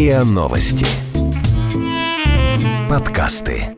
РИА Новости. Подкасты.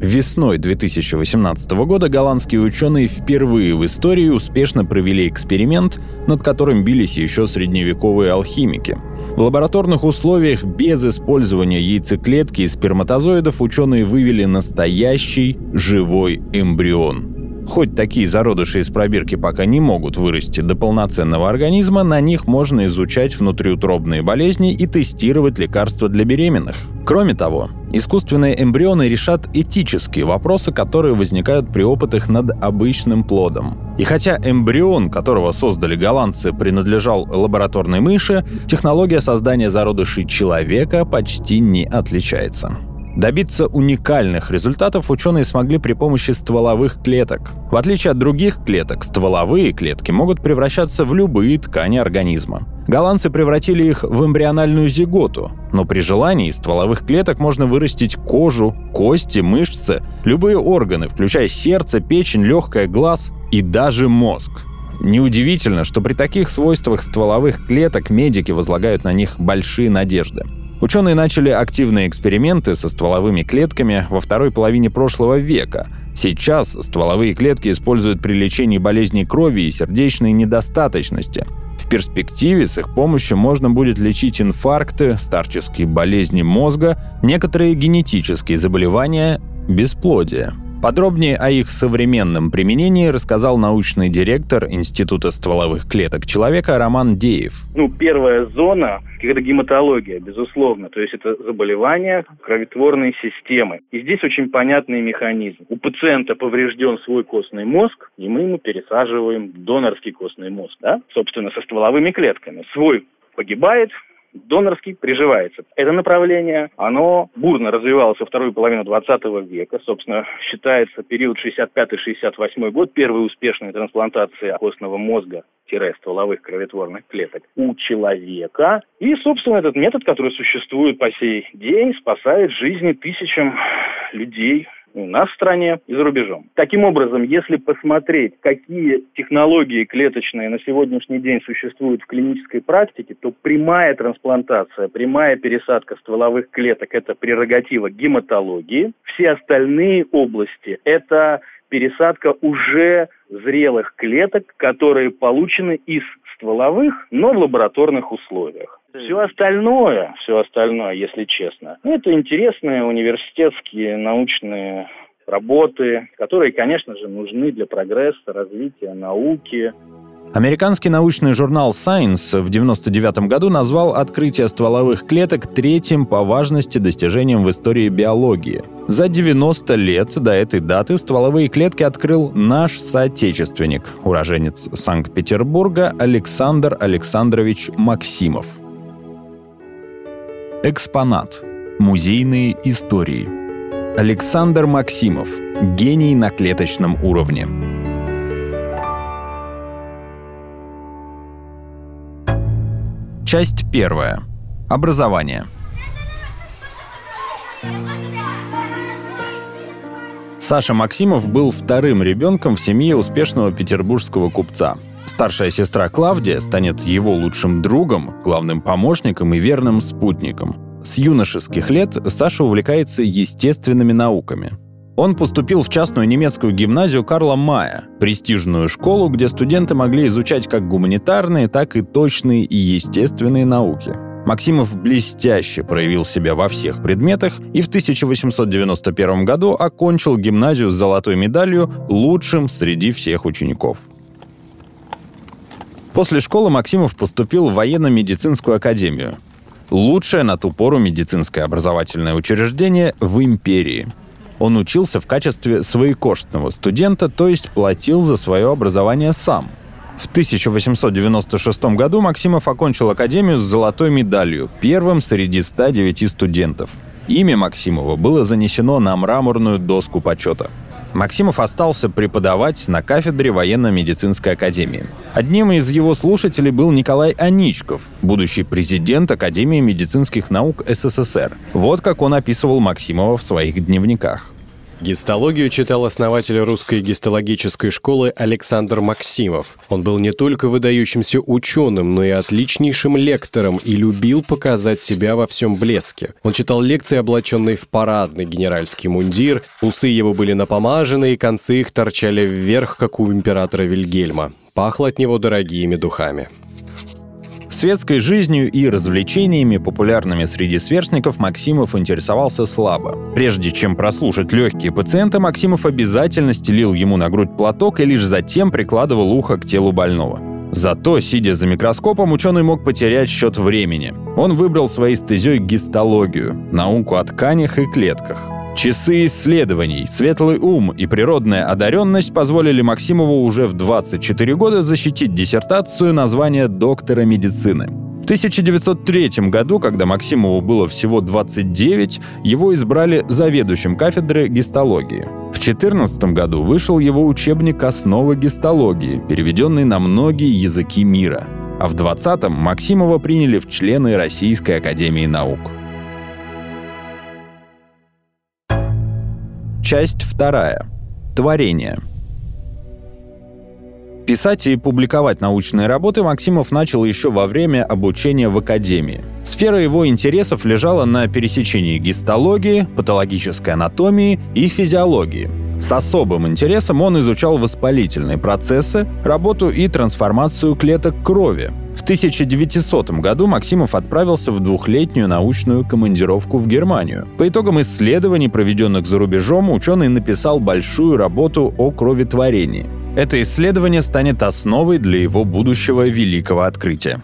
Весной 2018 года голландские ученые впервые в истории успешно провели эксперимент, над которым бились еще средневековые алхимики. В лабораторных условиях без использования яйцеклетки и сперматозоидов ученые вывели настоящий живой эмбрион. Хоть такие зародыши из пробирки пока не могут вырасти до полноценного организма, на них можно изучать внутриутробные болезни и тестировать лекарства для беременных. Кроме того, искусственные эмбрионы решат этические вопросы, которые возникают при опытах над обычным плодом. И хотя эмбрион, которого создали голландцы, принадлежал лабораторной мыши, технология создания зародышей человека почти не отличается. Добиться уникальных результатов ученые смогли при помощи стволовых клеток. В отличие от других клеток, стволовые клетки могут превращаться в любые ткани организма. Голландцы превратили их в эмбриональную зиготу, но при желании из стволовых клеток можно вырастить кожу, кости, мышцы, любые органы, включая сердце, печень, легкое, глаз и даже мозг. Неудивительно, что при таких свойствах стволовых клеток медики возлагают на них большие надежды. Ученые начали активные эксперименты со стволовыми клетками во второй половине прошлого века. Сейчас стволовые клетки используют при лечении болезней крови и сердечной недостаточности. В перспективе с их помощью можно будет лечить инфаркты, старческие болезни мозга, некоторые генетические заболевания, бесплодие. Подробнее о их современном применении рассказал научный директор Института стволовых клеток человека Роман Деев. Ну, первая зона – это гематология, безусловно. То есть это заболевания кровотворной системы. И здесь очень понятный механизм. У пациента поврежден свой костный мозг, и мы ему пересаживаем донорский костный мозг, да? собственно, со стволовыми клетками. Свой погибает, донорский приживается. Это направление, оно бурно развивалось во вторую половину 20 века. Собственно, считается период 65-68 год, первые успешные трансплантации костного мозга стволовых кроветворных клеток у человека. И, собственно, этот метод, который существует по сей день, спасает жизни тысячам людей у нас в стране и за рубежом. Таким образом, если посмотреть, какие технологии клеточные на сегодняшний день существуют в клинической практике, то прямая трансплантация, прямая пересадка стволовых клеток – это прерогатива гематологии. Все остальные области – это пересадка уже зрелых клеток, которые получены из стволовых, но в лабораторных условиях. Все остальное, все остальное, если честно, ну, это интересные университетские научные работы, которые, конечно же, нужны для прогресса, развития науки. Американский научный журнал Science в 1999 году назвал открытие стволовых клеток третьим по важности достижением в истории биологии. За 90 лет до этой даты стволовые клетки открыл наш соотечественник, уроженец Санкт-Петербурга Александр Александрович Максимов. Экспонат. Музейные истории. Александр Максимов. Гений на клеточном уровне. Часть первая. Образование. Саша Максимов был вторым ребенком в семье успешного петербургского купца – Старшая сестра Клавдия станет его лучшим другом, главным помощником и верным спутником. С юношеских лет Саша увлекается естественными науками. Он поступил в частную немецкую гимназию Карла Мая, престижную школу, где студенты могли изучать как гуманитарные, так и точные и естественные науки. Максимов блестяще проявил себя во всех предметах и в 1891 году окончил гимназию с золотой медалью лучшим среди всех учеников. После школы Максимов поступил в военно-медицинскую академию. Лучшее на ту пору медицинское образовательное учреждение в империи. Он учился в качестве своекоштного студента, то есть платил за свое образование сам. В 1896 году Максимов окончил академию с золотой медалью, первым среди 109 студентов. Имя Максимова было занесено на мраморную доску почета – Максимов остался преподавать на кафедре военно-медицинской академии. Одним из его слушателей был Николай Аничков, будущий президент Академии медицинских наук СССР. Вот как он описывал Максимова в своих дневниках. Гистологию читал основатель русской гистологической школы Александр Максимов. Он был не только выдающимся ученым, но и отличнейшим лектором и любил показать себя во всем блеске. Он читал лекции, облаченные в парадный генеральский мундир, усы его были напомажены, и концы их торчали вверх, как у императора Вильгельма. Пахло от него дорогими духами. Светской жизнью и развлечениями, популярными среди сверстников, Максимов интересовался слабо. Прежде чем прослушать легкие пациента, Максимов обязательно стелил ему на грудь платок и лишь затем прикладывал ухо к телу больного. Зато, сидя за микроскопом, ученый мог потерять счет времени. Он выбрал своей стезей гистологию – науку о тканях и клетках. Часы исследований, светлый ум и природная одаренность позволили Максимову уже в 24 года защитить диссертацию на звание доктора медицины. В 1903 году, когда Максимову было всего 29, его избрали заведующим кафедры гистологии. В 2014 году вышел его учебник «Основы гистологии», переведенный на многие языки мира. А в 20-м Максимова приняли в члены Российской академии наук. Часть вторая. Творение. Писать и публиковать научные работы Максимов начал еще во время обучения в академии. Сфера его интересов лежала на пересечении гистологии, патологической анатомии и физиологии. С особым интересом он изучал воспалительные процессы, работу и трансформацию клеток крови, в 1900 году Максимов отправился в двухлетнюю научную командировку в Германию. По итогам исследований, проведенных за рубежом, ученый написал большую работу о кроветворении. Это исследование станет основой для его будущего великого открытия.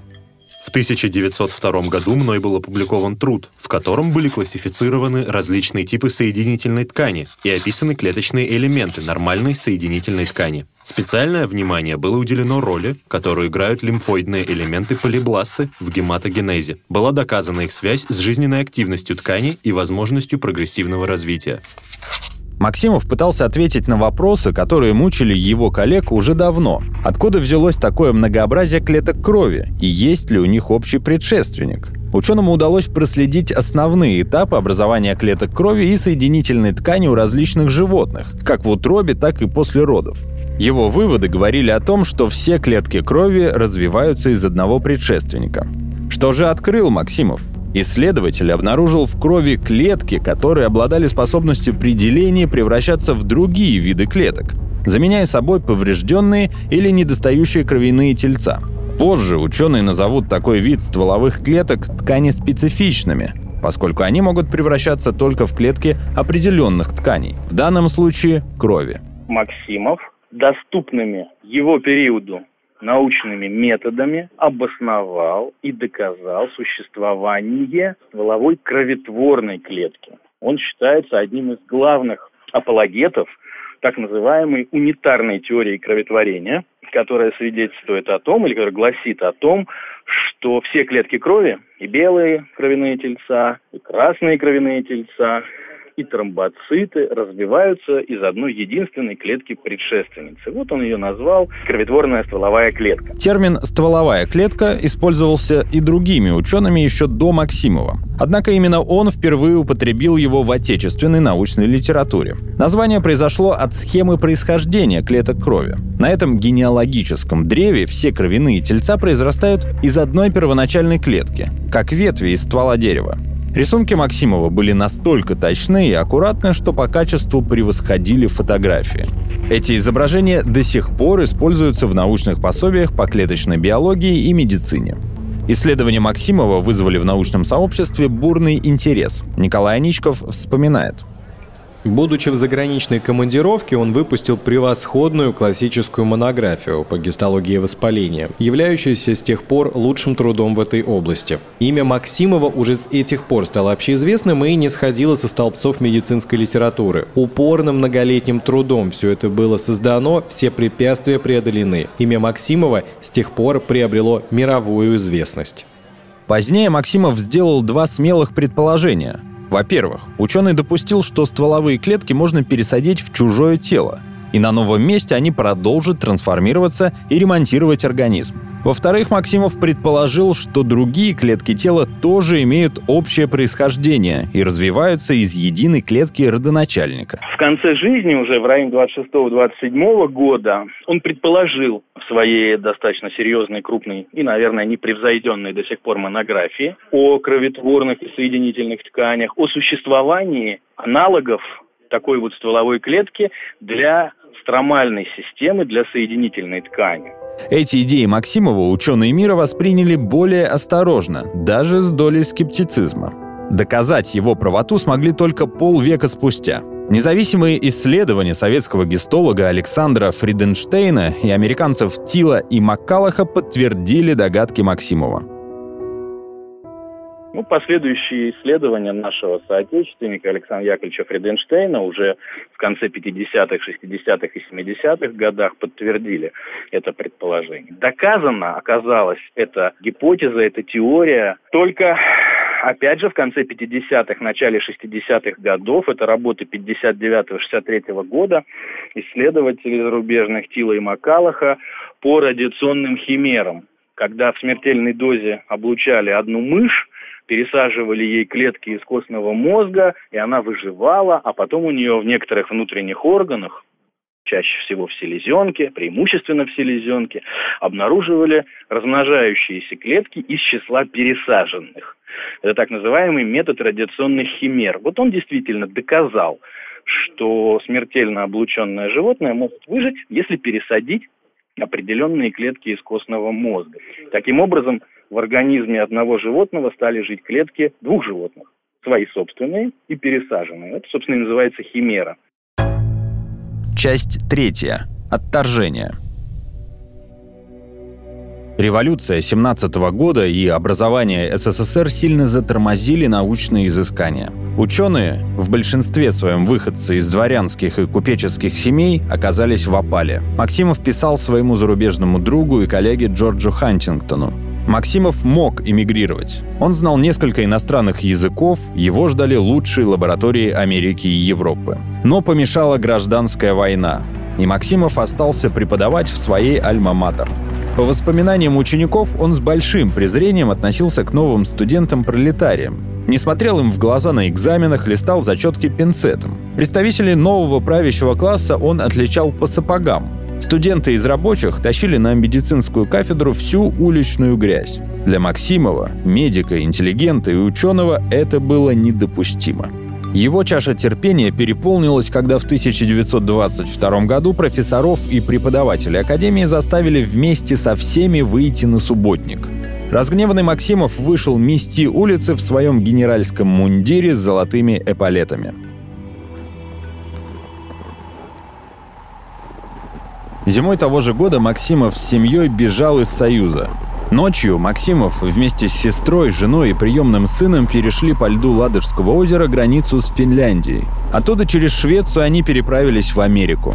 В 1902 году мной был опубликован труд, в котором были классифицированы различные типы соединительной ткани и описаны клеточные элементы нормальной соединительной ткани. Специальное внимание было уделено роли, которую играют лимфоидные элементы полибласты в гематогенезе. Была доказана их связь с жизненной активностью ткани и возможностью прогрессивного развития. Максимов пытался ответить на вопросы, которые мучили его коллег уже давно. Откуда взялось такое многообразие клеток крови и есть ли у них общий предшественник? Ученому удалось проследить основные этапы образования клеток крови и соединительной ткани у различных животных, как в утробе, так и после родов. Его выводы говорили о том, что все клетки крови развиваются из одного предшественника. Что же открыл Максимов? Исследователь обнаружил в крови клетки, которые обладали способностью при делении превращаться в другие виды клеток, заменяя собой поврежденные или недостающие кровяные тельца. Позже ученые назовут такой вид стволовых клеток ткани-специфичными, поскольку они могут превращаться только в клетки определенных тканей, в данном случае крови. Максимов доступными его периоду научными методами обосновал и доказал существование стволовой кроветворной клетки. Он считается одним из главных апологетов так называемой унитарной теории кроветворения, которая свидетельствует о том, или которая гласит о том, что все клетки крови, и белые кровяные тельца, и красные кровяные тельца, и тромбоциты развиваются из одной единственной клетки предшественницы. Вот он ее назвал кроветворная стволовая клетка. Термин «стволовая клетка» использовался и другими учеными еще до Максимова. Однако именно он впервые употребил его в отечественной научной литературе. Название произошло от схемы происхождения клеток крови. На этом генеалогическом древе все кровяные тельца произрастают из одной первоначальной клетки, как ветви из ствола дерева. Рисунки Максимова были настолько точны и аккуратны, что по качеству превосходили фотографии. Эти изображения до сих пор используются в научных пособиях по клеточной биологии и медицине. Исследования Максимова вызвали в научном сообществе бурный интерес. Николай Аничков вспоминает – Будучи в заграничной командировке, он выпустил превосходную классическую монографию по гистологии воспаления, являющуюся с тех пор лучшим трудом в этой области. Имя Максимова уже с этих пор стало общеизвестным и не сходило со столбцов медицинской литературы. Упорным многолетним трудом все это было создано, все препятствия преодолены. Имя Максимова с тех пор приобрело мировую известность. Позднее Максимов сделал два смелых предположения – во-первых, ученый допустил, что стволовые клетки можно пересадить в чужое тело, и на новом месте они продолжат трансформироваться и ремонтировать организм. Во-вторых, Максимов предположил, что другие клетки тела тоже имеют общее происхождение и развиваются из единой клетки родоначальника. В конце жизни, уже в районе 26-27 года, он предположил в своей достаточно серьезной, крупной и, наверное, непревзойденной до сих пор монографии о кроветворных и соединительных тканях, о существовании аналогов такой вот стволовой клетки для стромальной системы, для соединительной ткани. Эти идеи Максимова ученые мира восприняли более осторожно, даже с долей скептицизма. Доказать его правоту смогли только полвека спустя. Независимые исследования советского гистолога Александра Фриденштейна и американцев Тила и Маккалаха подтвердили догадки Максимова. Ну, последующие исследования нашего соотечественника Александра Яковлевича Фриденштейна уже в конце 50-х, 60-х и 70-х годах подтвердили это предположение. Доказана оказалась эта гипотеза, эта теория только опять же, в конце 50-х, начале 60-х годов, это работы 59-63 года, исследователей зарубежных Тила и Макалаха по радиационным химерам. Когда в смертельной дозе облучали одну мышь, пересаживали ей клетки из костного мозга, и она выживала, а потом у нее в некоторых внутренних органах, чаще всего в селезенке, преимущественно в селезенке, обнаруживали размножающиеся клетки из числа пересаженных. Это так называемый метод радиационных химер. Вот он действительно доказал, что смертельно облученное животное может выжить, если пересадить определенные клетки из костного мозга. Таким образом, в организме одного животного стали жить клетки двух животных. Свои собственные и пересаженные. Это, собственно, и называется химера. Часть третья. Отторжение. Революция 17 года и образование СССР сильно затормозили научные изыскания. Ученые, в большинстве своем выходцы из дворянских и купеческих семей, оказались в опале. Максимов писал своему зарубежному другу и коллеге Джорджу Хантингтону. Максимов мог эмигрировать. Он знал несколько иностранных языков, его ждали лучшие лаборатории Америки и Европы. Но помешала гражданская война, и Максимов остался преподавать в своей альма-матер. По воспоминаниям учеников, он с большим презрением относился к новым студентам-пролетариям. Не смотрел им в глаза на экзаменах, листал зачетки пинцетом. Представителей нового правящего класса он отличал по сапогам, Студенты из рабочих тащили на медицинскую кафедру всю уличную грязь. Для Максимова, медика, интеллигента и ученого это было недопустимо. Его чаша терпения переполнилась, когда в 1922 году профессоров и преподавателей Академии заставили вместе со всеми выйти на субботник. Разгневанный Максимов вышел мести улицы в своем генеральском мундире с золотыми эполетами. Зимой того же года Максимов с семьей бежал из Союза. Ночью Максимов вместе с сестрой, женой и приемным сыном перешли по льду Ладожского озера границу с Финляндией. Оттуда через Швецию они переправились в Америку.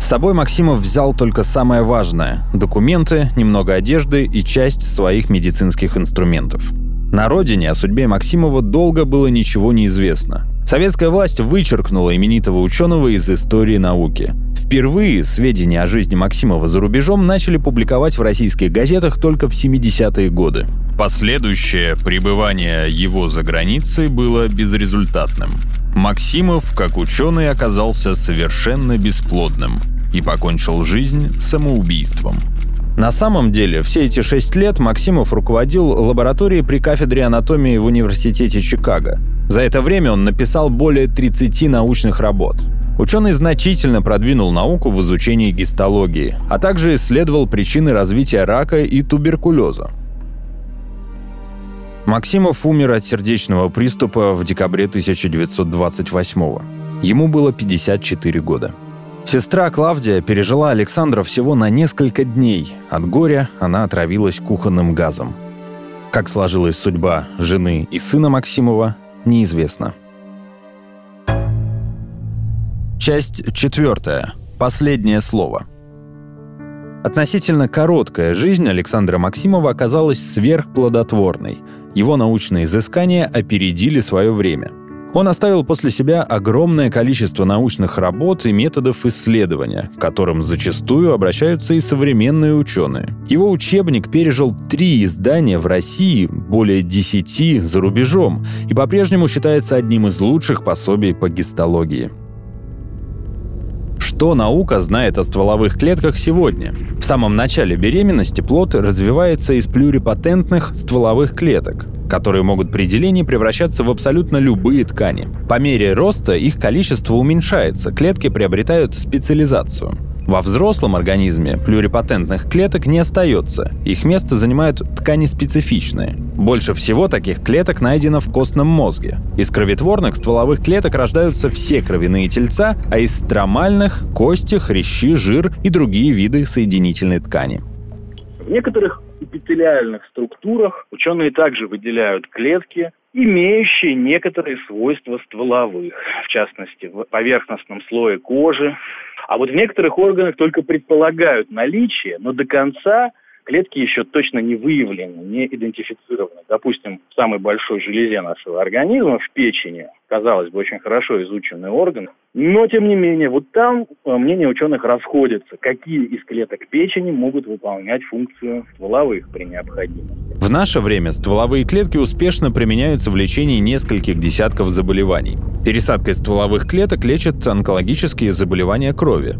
С собой Максимов взял только самое важное – документы, немного одежды и часть своих медицинских инструментов. На родине о судьбе Максимова долго было ничего не известно. Советская власть вычеркнула именитого ученого из истории науки. Впервые сведения о жизни Максимова за рубежом начали публиковать в российских газетах только в 70-е годы. Последующее пребывание его за границей было безрезультатным. Максимов, как ученый, оказался совершенно бесплодным и покончил жизнь самоубийством. На самом деле, все эти шесть лет Максимов руководил лабораторией при кафедре анатомии в Университете Чикаго. За это время он написал более 30 научных работ. Ученый значительно продвинул науку в изучении гистологии, а также исследовал причины развития рака и туберкулеза. Максимов умер от сердечного приступа в декабре 1928 Ему было 54 года. Сестра Клавдия пережила Александра всего на несколько дней. От горя она отравилась кухонным газом. Как сложилась судьба жены и сына Максимова, неизвестно. Часть четвертая. Последнее слово. Относительно короткая жизнь Александра Максимова оказалась сверхплодотворной. Его научные изыскания опередили свое время – Он оставил после себя огромное количество научных работ и методов исследования, к которым зачастую обращаются и современные ученые. Его учебник пережил три издания в России, более десяти за рубежом, и по-прежнему считается одним из лучших пособий по гистологии. Что наука знает о стволовых клетках сегодня? В самом начале беременности плод развивается из плюрипатентных стволовых клеток, которые могут при делении превращаться в абсолютно любые ткани. По мере роста их количество уменьшается, клетки приобретают специализацию. Во взрослом организме плюрипатентных клеток не остается, их место занимают ткани специфичные. Больше всего таких клеток найдено в костном мозге. Из кроветворных стволовых клеток рождаются все кровяные тельца, а из стромальных — кости, хрящи, жир и другие виды соединительной ткани. В некоторых эпителиальных структурах ученые также выделяют клетки, имеющие некоторые свойства стволовых, в частности, в поверхностном слое кожи, а вот в некоторых органах только предполагают наличие, но до конца клетки еще точно не выявлены, не идентифицированы. Допустим, в самой большой железе нашего организма, в печени, казалось бы, очень хорошо изученный орган, но, тем не менее, вот там э, мнения ученых расходятся, какие из клеток печени могут выполнять функцию стволовых при необходимости. В наше время стволовые клетки успешно применяются в лечении нескольких десятков заболеваний. Пересадкой стволовых клеток лечат онкологические заболевания крови.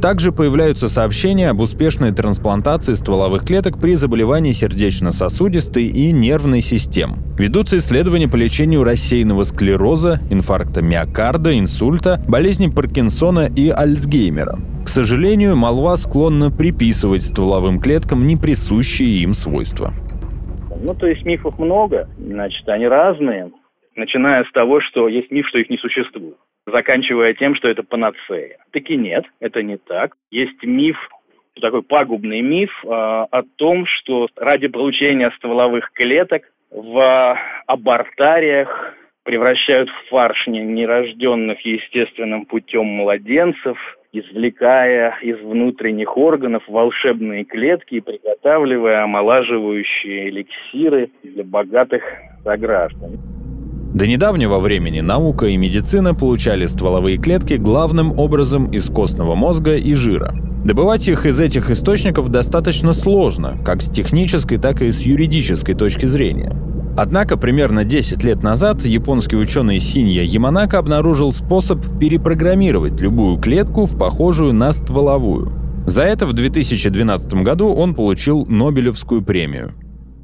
Также появляются сообщения об успешной трансплантации стволовых клеток при заболевании сердечно-сосудистой и нервной систем. Ведутся исследования по лечению рассеянного склероза, инфаркта миокарда, инсульта, болезни Паркинсона и Альцгеймера. К сожалению, молва склонна приписывать стволовым клеткам неприсущие им свойства. Ну, то есть мифов много, значит, они разные, начиная с того, что есть миф, что их не существует заканчивая тем, что это панацея. Таки нет, это не так. Есть миф, такой пагубный миф э, о том, что ради получения стволовых клеток в абортариях превращают в фарш нерожденных естественным путем младенцев, извлекая из внутренних органов волшебные клетки и приготавливая омолаживающие эликсиры для богатых сограждан. До недавнего времени наука и медицина получали стволовые клетки главным образом из костного мозга и жира. Добывать их из этих источников достаточно сложно, как с технической, так и с юридической точки зрения. Однако примерно 10 лет назад японский ученый Синья Яманака обнаружил способ перепрограммировать любую клетку в похожую на стволовую. За это в 2012 году он получил Нобелевскую премию.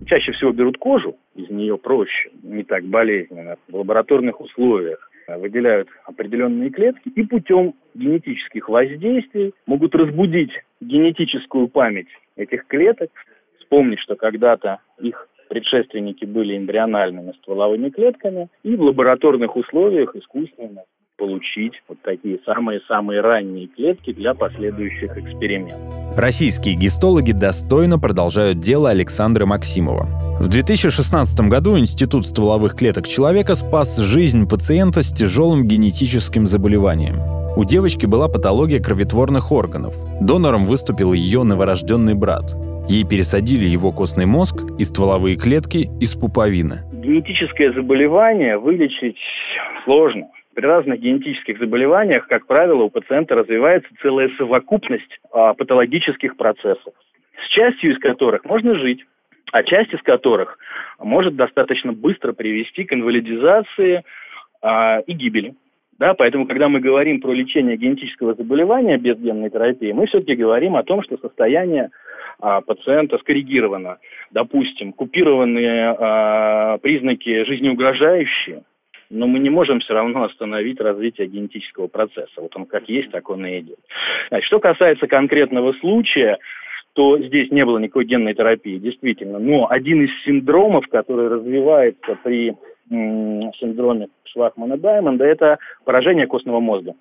Чаще всего берут кожу, из нее проще, не так болезненно. В лабораторных условиях выделяют определенные клетки и путем генетических воздействий могут разбудить генетическую память этих клеток, вспомнить, что когда-то их предшественники были эмбриональными стволовыми клетками, и в лабораторных условиях искусственно получить вот такие самые-самые ранние клетки для последующих экспериментов. Российские гистологи достойно продолжают дело Александра Максимова. В 2016 году Институт стволовых клеток человека спас жизнь пациента с тяжелым генетическим заболеванием. У девочки была патология кроветворных органов. Донором выступил ее новорожденный брат. Ей пересадили его костный мозг и стволовые клетки из пуповины. Генетическое заболевание вылечить сложно. При разных генетических заболеваниях, как правило, у пациента развивается целая совокупность а, патологических процессов, с частью из которых можно жить, а часть из которых может достаточно быстро привести к инвалидизации а, и гибели. Да, поэтому, когда мы говорим про лечение генетического заболевания без генной терапии, мы все-таки говорим о том, что состояние а, пациента скоррегировано. Допустим, купированные а, признаки жизнеугрожающие – но мы не можем все равно остановить развитие генетического процесса. Вот он как есть, так он и идет. Значит, что касается конкретного случая, то здесь не было никакой генной терапии, действительно. Но один из синдромов, который развивается при синдроме Швахмана-Даймонда, это поражение костного мозга.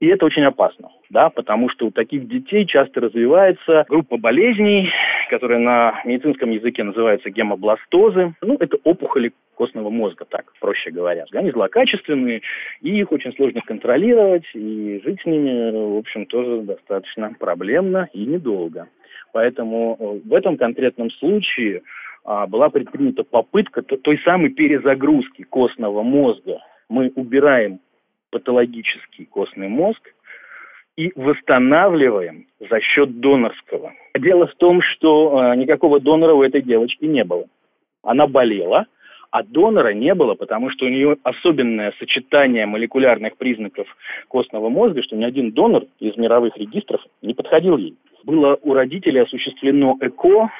И это очень опасно, да, потому что у таких детей часто развивается группа болезней, которая на медицинском языке называется гемобластозы. Ну, это опухоли костного мозга, так проще говоря. Они злокачественные, и их очень сложно контролировать, и жить с ними, в общем, тоже достаточно проблемно и недолго. Поэтому э, в этом конкретном случае а, была предпринята попытка той самой перезагрузки костного мозга мы убираем патологический костный мозг и восстанавливаем за счет донорского. Дело в том, что э, никакого донора у этой девочки не было. Она болела, а донора не было, потому что у нее особенное сочетание молекулярных признаков костного мозга, что ни один донор из мировых регистров не подходил ей. Было у родителей осуществлено ЭКО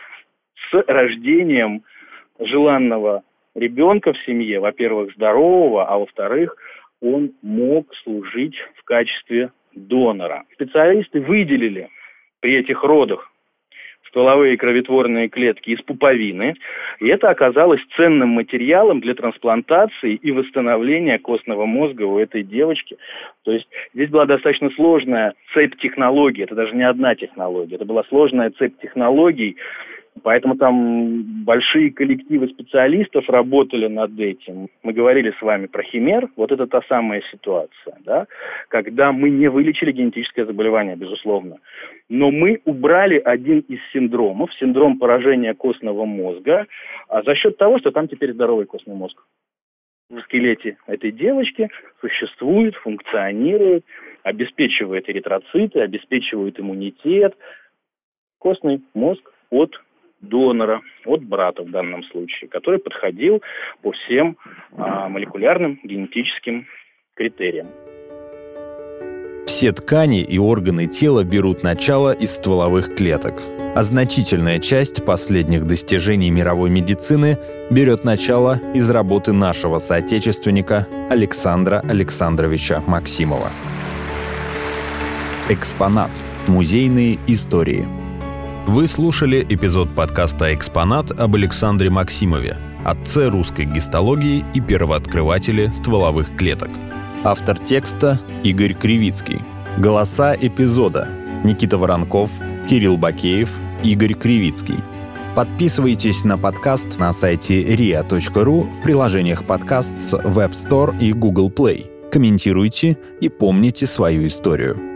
с рождением желанного ребенка в семье, во-первых, здорового, а во-вторых, он мог служить в качестве донора. Специалисты выделили при этих родах стволовые кроветворные клетки из пуповины, и это оказалось ценным материалом для трансплантации и восстановления костного мозга у этой девочки. То есть здесь была достаточно сложная цепь технологий, это даже не одна технология, это была сложная цепь технологий, Поэтому там большие коллективы специалистов работали над этим. Мы говорили с вами про химер. Вот это та самая ситуация, да, когда мы не вылечили генетическое заболевание, безусловно. Но мы убрали один из синдромов, синдром поражения костного мозга, а за счет того, что там теперь здоровый костный мозг. В скелете этой девочки существует, функционирует, обеспечивает эритроциты, обеспечивает иммунитет. Костный мозг от донора, от брата в данном случае, который подходил по всем а, молекулярным генетическим критериям. Все ткани и органы тела берут начало из стволовых клеток, а значительная часть последних достижений мировой медицины берет начало из работы нашего соотечественника Александра Александровича Максимова. Экспонат. Музейные истории – вы слушали эпизод подкаста «Экспонат» об Александре Максимове, отце русской гистологии и первооткрывателе стволовых клеток. Автор текста – Игорь Кривицкий. Голоса эпизода – Никита Воронков, Кирилл Бакеев, Игорь Кривицкий. Подписывайтесь на подкаст на сайте ria.ru в приложениях подкаст с Web Store и Google Play. Комментируйте и помните свою историю.